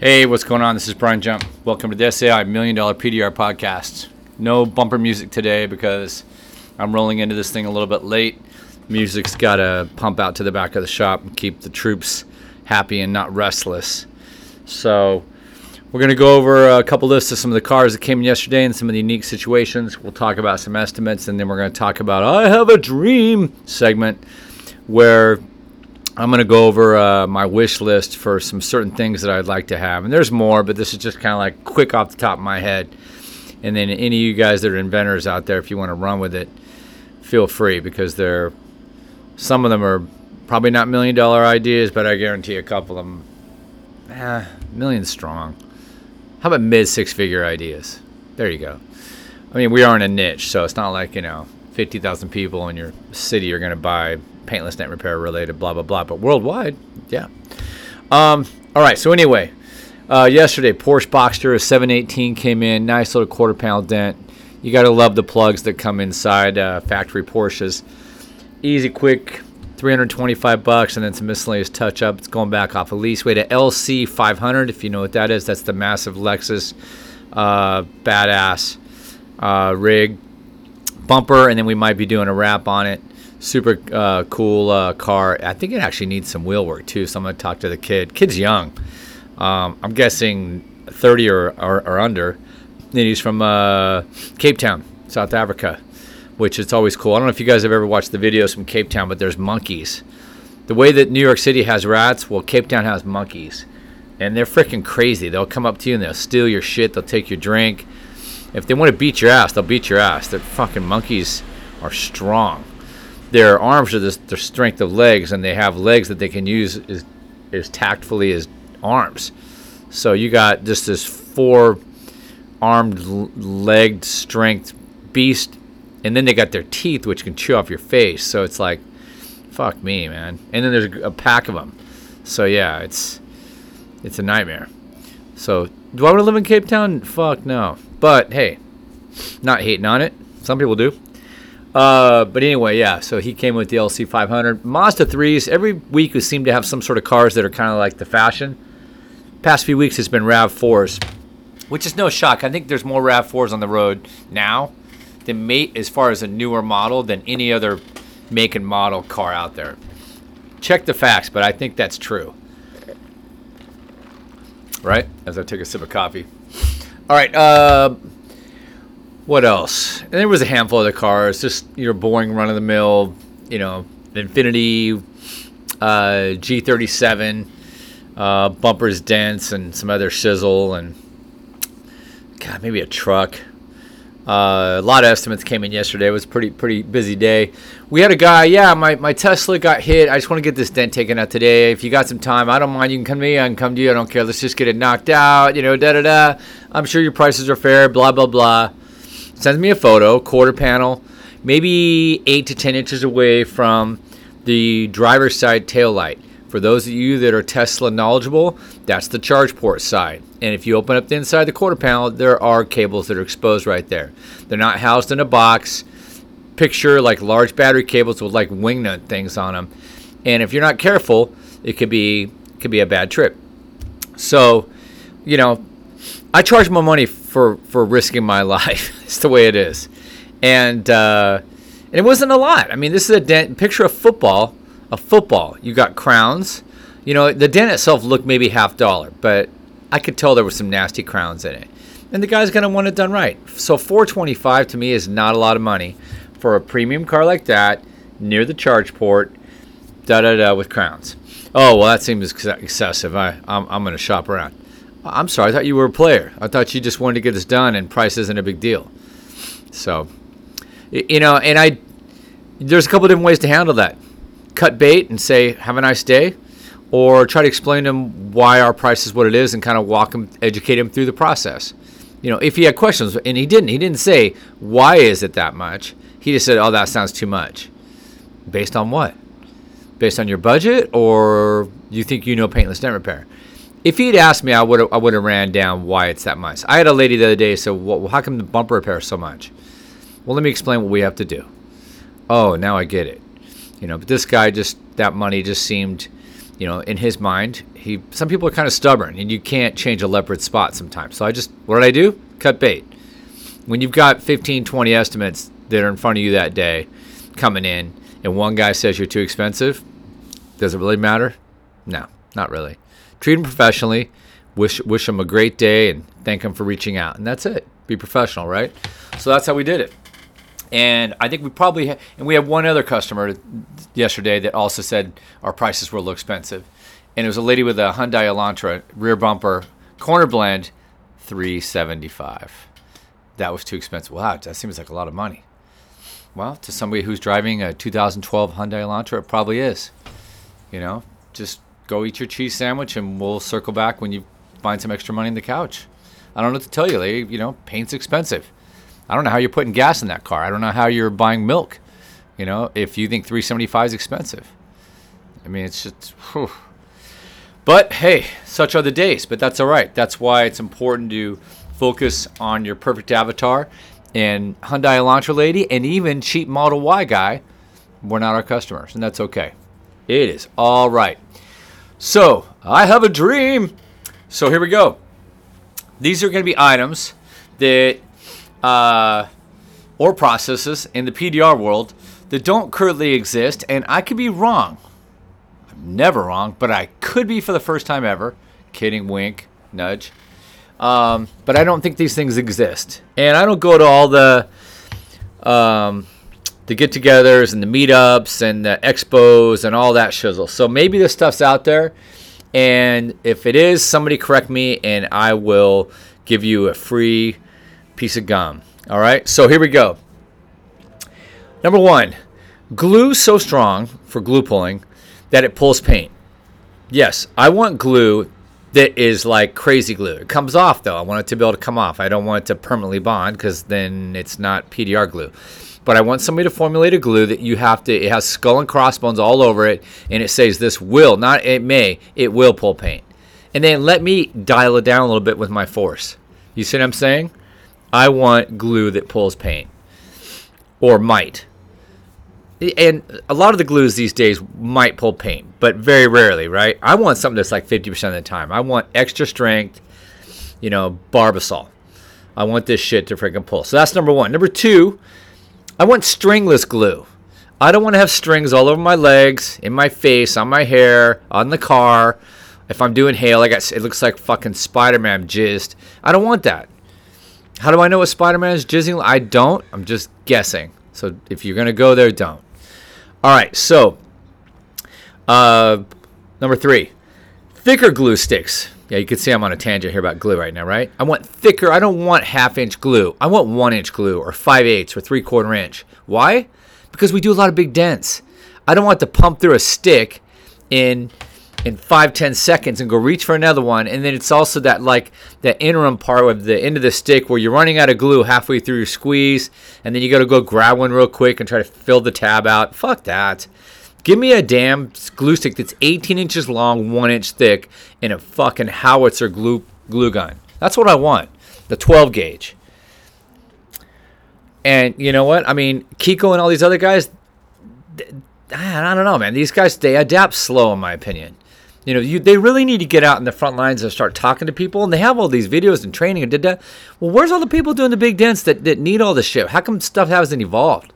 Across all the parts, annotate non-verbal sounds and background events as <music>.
Hey, what's going on? This is Brian Jump. Welcome to the SAI Million Dollar PDR Podcast. No bumper music today because I'm rolling into this thing a little bit late. Music's got to pump out to the back of the shop and keep the troops happy and not restless. So, we're going to go over a couple lists of some of the cars that came in yesterday and some of the unique situations. We'll talk about some estimates and then we're going to talk about I Have a Dream segment where I'm going to go over uh, my wish list for some certain things that I'd like to have. And there's more, but this is just kind of like quick off the top of my head. And then any of you guys that are inventors out there, if you want to run with it, feel free because they're some of them are probably not million dollar ideas, but I guarantee a couple of them, eh, million strong. How about mid six figure ideas? There you go. I mean, we are in a niche, so it's not like you know, fifty thousand people in your city are going to buy paintless dent repair related, blah blah blah. But worldwide, yeah. Um, all right. So anyway, uh, yesterday Porsche Boxster 718 came in, nice little quarter panel dent. You got to love the plugs that come inside uh, factory Porsches. Easy, quick, 325 bucks, and then some miscellaneous touch up. It's going back off a lease. Way to LC 500, if you know what that is. That's the massive Lexus, uh, badass uh, rig bumper, and then we might be doing a wrap on it super uh, cool uh, car. I think it actually needs some wheel work too. So I'm gonna talk to the kid. Kid's young. Um, I'm guessing 30 or, or, or under. And he's from uh, Cape Town, South Africa, which is always cool. I don't know if you guys have ever watched the videos from Cape Town, but there's monkeys. The way that New York City has rats, well, Cape Town has monkeys. And they're freaking crazy. They'll come up to you and they'll steal your shit. They'll take your drink. If they want to beat your ass, they'll beat your ass. The fucking monkeys are strong their arms are the, the strength of legs, and they have legs that they can use as, as tactfully as arms. So you got just this four armed, legged strength beast, and then they got their teeth, which can chew off your face. So it's like, fuck me, man. And then there's a pack of them. So yeah, it's it's a nightmare. So do I want to live in Cape Town? Fuck no. But hey, not hating on it. Some people do. Uh, but anyway, yeah. So he came with the LC 500. Mazda 3s. Every week we seem to have some sort of cars that are kind of like the fashion. Past few weeks it's been Rav 4s, which is no shock. I think there's more Rav 4s on the road now than mate as far as a newer model than any other make and model car out there. Check the facts, but I think that's true. Right? As I take a sip of coffee. All right. Uh, what else? And there was a handful of the cars, just your boring run of the mill, you know, Infiniti uh, G37, uh, bumpers dents, and some other shizzle, and God, maybe a truck. Uh, a lot of estimates came in yesterday. It was pretty pretty busy day. We had a guy, yeah, my, my Tesla got hit. I just want to get this dent taken out today. If you got some time, I don't mind. You can come to me. I can come to you. I don't care. Let's just get it knocked out. You know, da da da. I'm sure your prices are fair. Blah blah blah sends me a photo, quarter panel, maybe eight to 10 inches away from the driver's side tail light. For those of you that are Tesla knowledgeable, that's the charge port side. And if you open up the inside of the quarter panel, there are cables that are exposed right there. They're not housed in a box. Picture like large battery cables with like wing nut things on them. And if you're not careful, it could be could be a bad trip. So, you know, I charge my money for for risking my <laughs> life. it's the way it is, and uh, and it wasn't a lot. I mean, this is a dent. Picture a football, a football. You got crowns. You know, the dent itself looked maybe half dollar, but I could tell there were some nasty crowns in it. And the guy's gonna want it done right. So 425 to me is not a lot of money for a premium car like that near the charge port. Da da da with crowns. Oh well, that seems excessive. I I'm, I'm gonna shop around. I'm sorry, I thought you were a player. I thought you just wanted to get this done, and price isn't a big deal. So, you know, and I, there's a couple different ways to handle that. Cut bait and say, "Have a nice day," or try to explain to him why our price is what it is, and kind of walk him, educate him through the process. You know, if he had questions, and he didn't, he didn't say why is it that much. He just said, "Oh, that sounds too much." Based on what? Based on your budget, or you think you know paintless dent repair? If he'd asked me, I would I would have ran down why it's that much. I had a lady the other day say, well, how come the bumper repair so much? Well, let me explain what we have to do. Oh, now I get it. You know, but this guy just that money just seemed you know, in his mind, he some people are kind of stubborn, and you can't change a leopard spot sometimes. So I just, what did I do? Cut bait. When you've got 15, 20 estimates that are in front of you that day coming in, and one guy says you're too expensive, does it really matter? No, not really. Treat him professionally. Wish wish him a great day and thank him for reaching out, and that's it. Be professional, right? So that's how we did it. And I think we probably ha- and we had one other customer yesterday that also said our prices were a little expensive, and it was a lady with a Hyundai Elantra rear bumper corner blend, three seventy five. That was too expensive. Wow, that seems like a lot of money. Well, to somebody who's driving a 2012 Hyundai Elantra, it probably is. You know, just go eat your cheese sandwich, and we'll circle back when you find some extra money in the couch. I don't know what to tell you, lady. You know, paint's expensive. I don't know how you're putting gas in that car. I don't know how you're buying milk. You know, if you think 375 is expensive. I mean, it's just. Whew. But hey, such are the days. But that's all right. That's why it's important to focus on your perfect avatar. And Hyundai Elantra lady, and even cheap Model Y guy, we're not our customers, and that's okay. It is all right. So I have a dream. So here we go. These are going to be items that uh, or processes in the PDR world that don't currently exist, and I could be wrong. I'm never wrong, but I could be for the first time ever. Kidding, wink, nudge. Um, but I don't think these things exist, and I don't go to all the um, the get-togethers and the meetups and the expos and all that shizzle. So maybe this stuff's out there, and if it is, somebody correct me, and I will give you a free piece of gum. All right, so here we go. Number one, glue so strong for glue pulling that it pulls paint. Yes, I want glue that is like crazy glue. It comes off though. I want it to be able to come off. I don't want it to permanently bond because then it's not PDR glue. But I want somebody to formulate a glue that you have to. It has skull and crossbones all over it, and it says this will, not it may, it will pull paint. And then let me dial it down a little bit with my force. You see what I'm saying? I want glue that pulls paint or might. And a lot of the glues these days might pull paint, but very rarely, right? I want something that's like 50% of the time. I want extra strength, you know, Barbasol. I want this shit to freaking pull. So that's number one. Number two, I want stringless glue. I don't want to have strings all over my legs, in my face, on my hair, on the car. If I'm doing hail, I got it looks like fucking Spider-Man jizzed. I don't want that. How do I know what Spider-Man is jizzing? I don't. I'm just guessing. So if you're gonna go there, don't. All right. So, uh, number three, thicker glue sticks. Yeah, you can see I'm on a tangent here about glue right now, right? I want thicker. I don't want half inch glue. I want one inch glue or five eighths or three quarter inch. Why? Because we do a lot of big dents. I don't want to pump through a stick in in five ten seconds and go reach for another one and then it's also that like that interim part of the end of the stick where you're running out of glue halfway through your squeeze and then you got to go grab one real quick and try to fill the tab out fuck that give me a damn glue stick that's 18 inches long one inch thick and a fucking howitzer glue glue gun that's what i want the 12 gauge and you know what i mean KECO and all these other guys I don't know, man. These guys they adapt slow, in my opinion. You know, you, they really need to get out in the front lines and start talking to people. And they have all these videos and training and did that. Well, where's all the people doing the big dents that, that need all this shit? How come stuff hasn't evolved?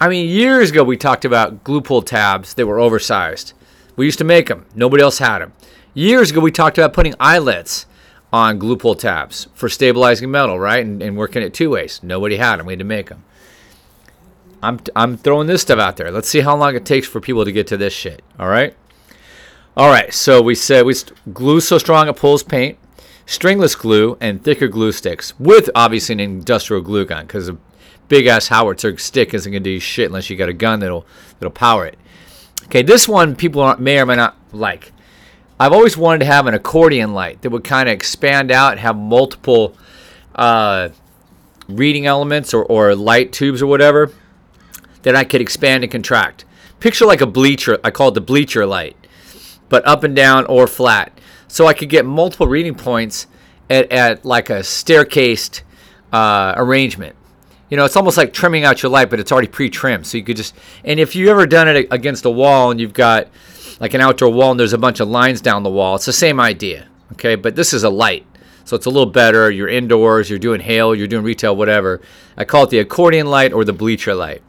I mean, years ago we talked about glue pull tabs that were oversized. We used to make them. Nobody else had them. Years ago we talked about putting eyelets on glue pull tabs for stabilizing metal, right? And, and working it two ways. Nobody had them. We had to make them. I'm, I'm throwing this stuff out there. Let's see how long it takes for people to get to this shit. All right. All right. So we said we st- glue so strong it pulls paint, stringless glue, and thicker glue sticks with obviously an industrial glue gun because big ass howitzer stick isn't gonna do shit unless you got a gun that'll that'll power it. Okay, this one people may or may not like. I've always wanted to have an accordion light that would kind of expand out have multiple uh, reading elements or, or light tubes or whatever that I could expand and contract. Picture like a bleacher, I call it the bleacher light, but up and down or flat. So I could get multiple reading points at, at like a staircased uh, arrangement. You know, it's almost like trimming out your light, but it's already pre-trimmed. So you could just, and if you've ever done it against a wall and you've got like an outdoor wall and there's a bunch of lines down the wall. It's the same idea, okay? But this is a light. So it's a little better. You're indoors, you're doing hail, you're doing retail, whatever. I call it the accordion light or the bleacher light.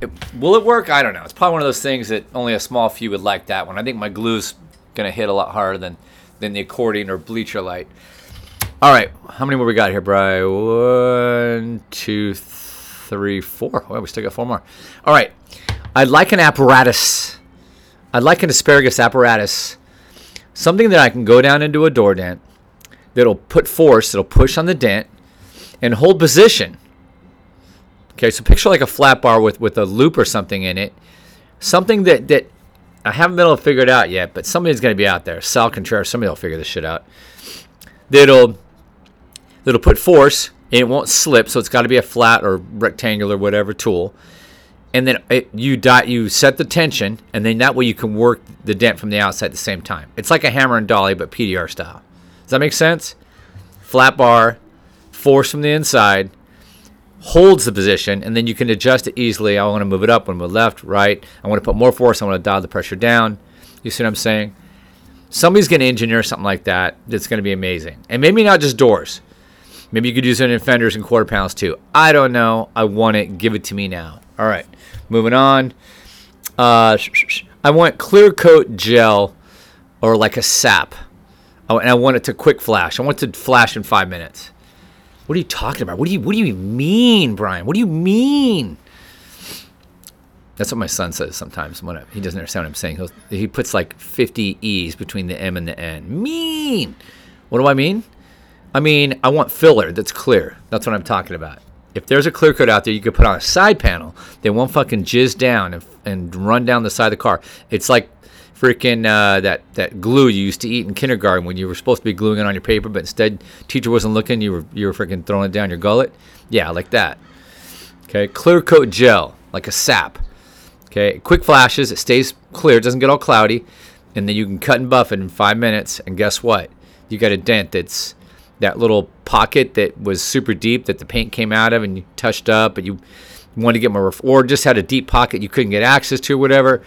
It, will it work? I don't know. It's probably one of those things that only a small few would like that one. I think my glue's going to hit a lot harder than, than the accordion or bleacher light. All right, how many more we got here, Bry? One, two, three, four. Well, we still got four more. All right, I'd like an apparatus. I'd like an asparagus apparatus, something that I can go down into a door dent, that'll put force, that'll push on the dent, and hold position. Okay, so picture like a flat bar with with a loop or something in it, something that that I haven't been able to figure it out yet, but somebody's going to be out there. Sal Contreras, somebody will figure this shit out. That'll that'll put force and it won't slip, so it's got to be a flat or rectangular whatever tool. And then it, you dot you set the tension, and then that way you can work the dent from the outside at the same time. It's like a hammer and dolly, but PDR style. Does that make sense? Flat bar, force from the inside, holds the position, and then you can adjust it easily. I want to move it up, I want to move left, right. I want to put more force. I want to dial the pressure down. You see what I'm saying? Somebody's going to engineer something like that that's going to be amazing. And maybe not just doors. Maybe you could use it in fenders and quarter panels too. I don't know. I want it. Give it to me now. All right. Moving on. Uh, I want clear coat gel or like a sap. Oh, and I want it to quick flash. I want it to flash in five minutes. What are you talking about? What do you What do you mean, Brian? What do you mean? That's what my son says sometimes when I, he doesn't understand what I'm saying. He'll, he puts like 50 E's between the M and the N. Mean. What do I mean? I mean, I want filler that's clear. That's what I'm talking about. If there's a clear coat out there, you could put on a side panel. They won't fucking jizz down and, and run down the side of the car. It's like freaking uh, that that glue you used to eat in kindergarten when you were supposed to be gluing it on your paper, but instead teacher wasn't looking. You were you were freaking throwing it down your gullet. Yeah, like that. Okay, clear coat gel like a sap. Okay, quick flashes. It stays clear. It doesn't get all cloudy, and then you can cut and buff it in five minutes. And guess what? You got a dent that's that little pocket that was super deep that the paint came out of, and you touched up, but you wanted to get more, or just had a deep pocket you couldn't get access to, whatever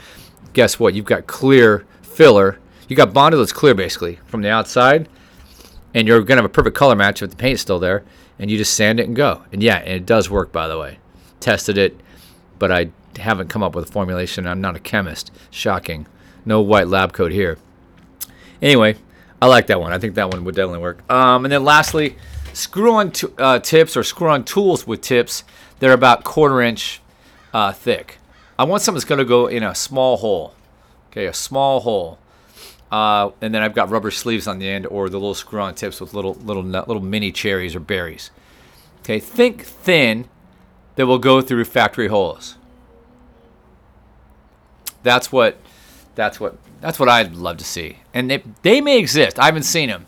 guess what? You've got clear filler. You got Bondo that's clear basically from the outside, and you're gonna have a perfect color match if the paint's still there, and you just sand it and go. And yeah, and it does work by the way. Tested it, but I haven't come up with a formulation. I'm not a chemist. Shocking. No white lab coat here. Anyway, I like that one. I think that one would definitely work. Um, and then lastly, screw on t- uh, tips or screw on tools with tips. They're about quarter inch uh, thick. I want something that's going to go in a small hole. Okay, a small hole. Uh, and then I've got rubber sleeves on the end or the little screw-on tips with little little little mini cherries or berries. Okay, think thin that will go through factory holes. That's what that's what that's what I'd love to see. And they they may exist. I haven't seen them,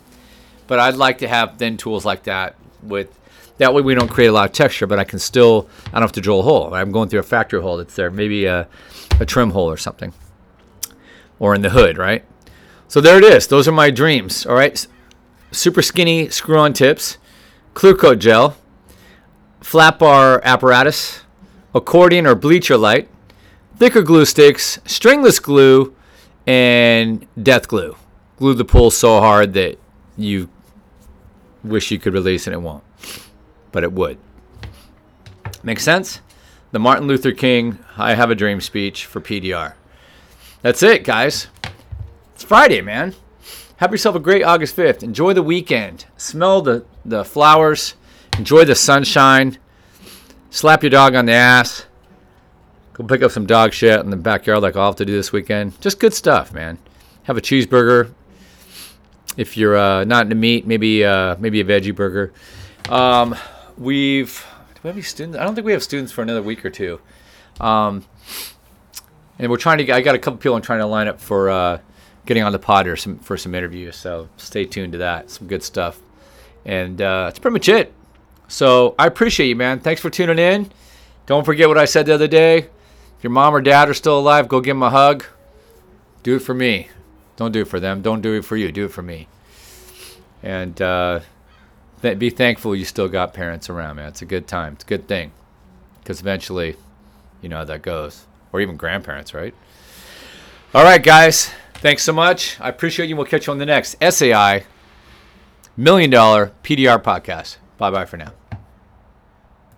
but I'd like to have thin tools like that with that way we don't create a lot of texture, but I can still, I don't have to drill a hole. I'm going through a factory hole that's there, maybe a, a trim hole or something, or in the hood, right? So there it is. Those are my dreams, all right? Super skinny screw on tips, clear coat gel, flat bar apparatus, accordion or bleacher light, thicker glue sticks, stringless glue, and death glue. Glue the pool so hard that you wish you could release and it won't but it would. Make sense? The Martin Luther King I Have a Dream speech for PDR. That's it, guys. It's Friday, man. Have yourself a great August 5th. Enjoy the weekend. Smell the, the flowers. Enjoy the sunshine. Slap your dog on the ass. Go pick up some dog shit in the backyard like I'll have to do this weekend. Just good stuff, man. Have a cheeseburger. If you're uh, not into meat, maybe uh, maybe a veggie burger. Um, we've do we have any students? I don't think we have students for another week or two. Um, and we're trying to. I got a couple people I'm trying to line up for uh, getting on the pod or some for some interviews. So stay tuned to that. Some good stuff. And uh, that's pretty much it. So I appreciate you, man. Thanks for tuning in. Don't forget what I said the other day. If your mom or dad are still alive, go give them a hug. Do it for me. Don't do it for them. Don't do it for you. Do it for me. And uh, th- be thankful you still got parents around, man. It's a good time. It's a good thing. Because eventually, you know how that goes. Or even grandparents, right? All right, guys. Thanks so much. I appreciate you. We'll catch you on the next SAI Million Dollar PDR podcast. Bye bye for now.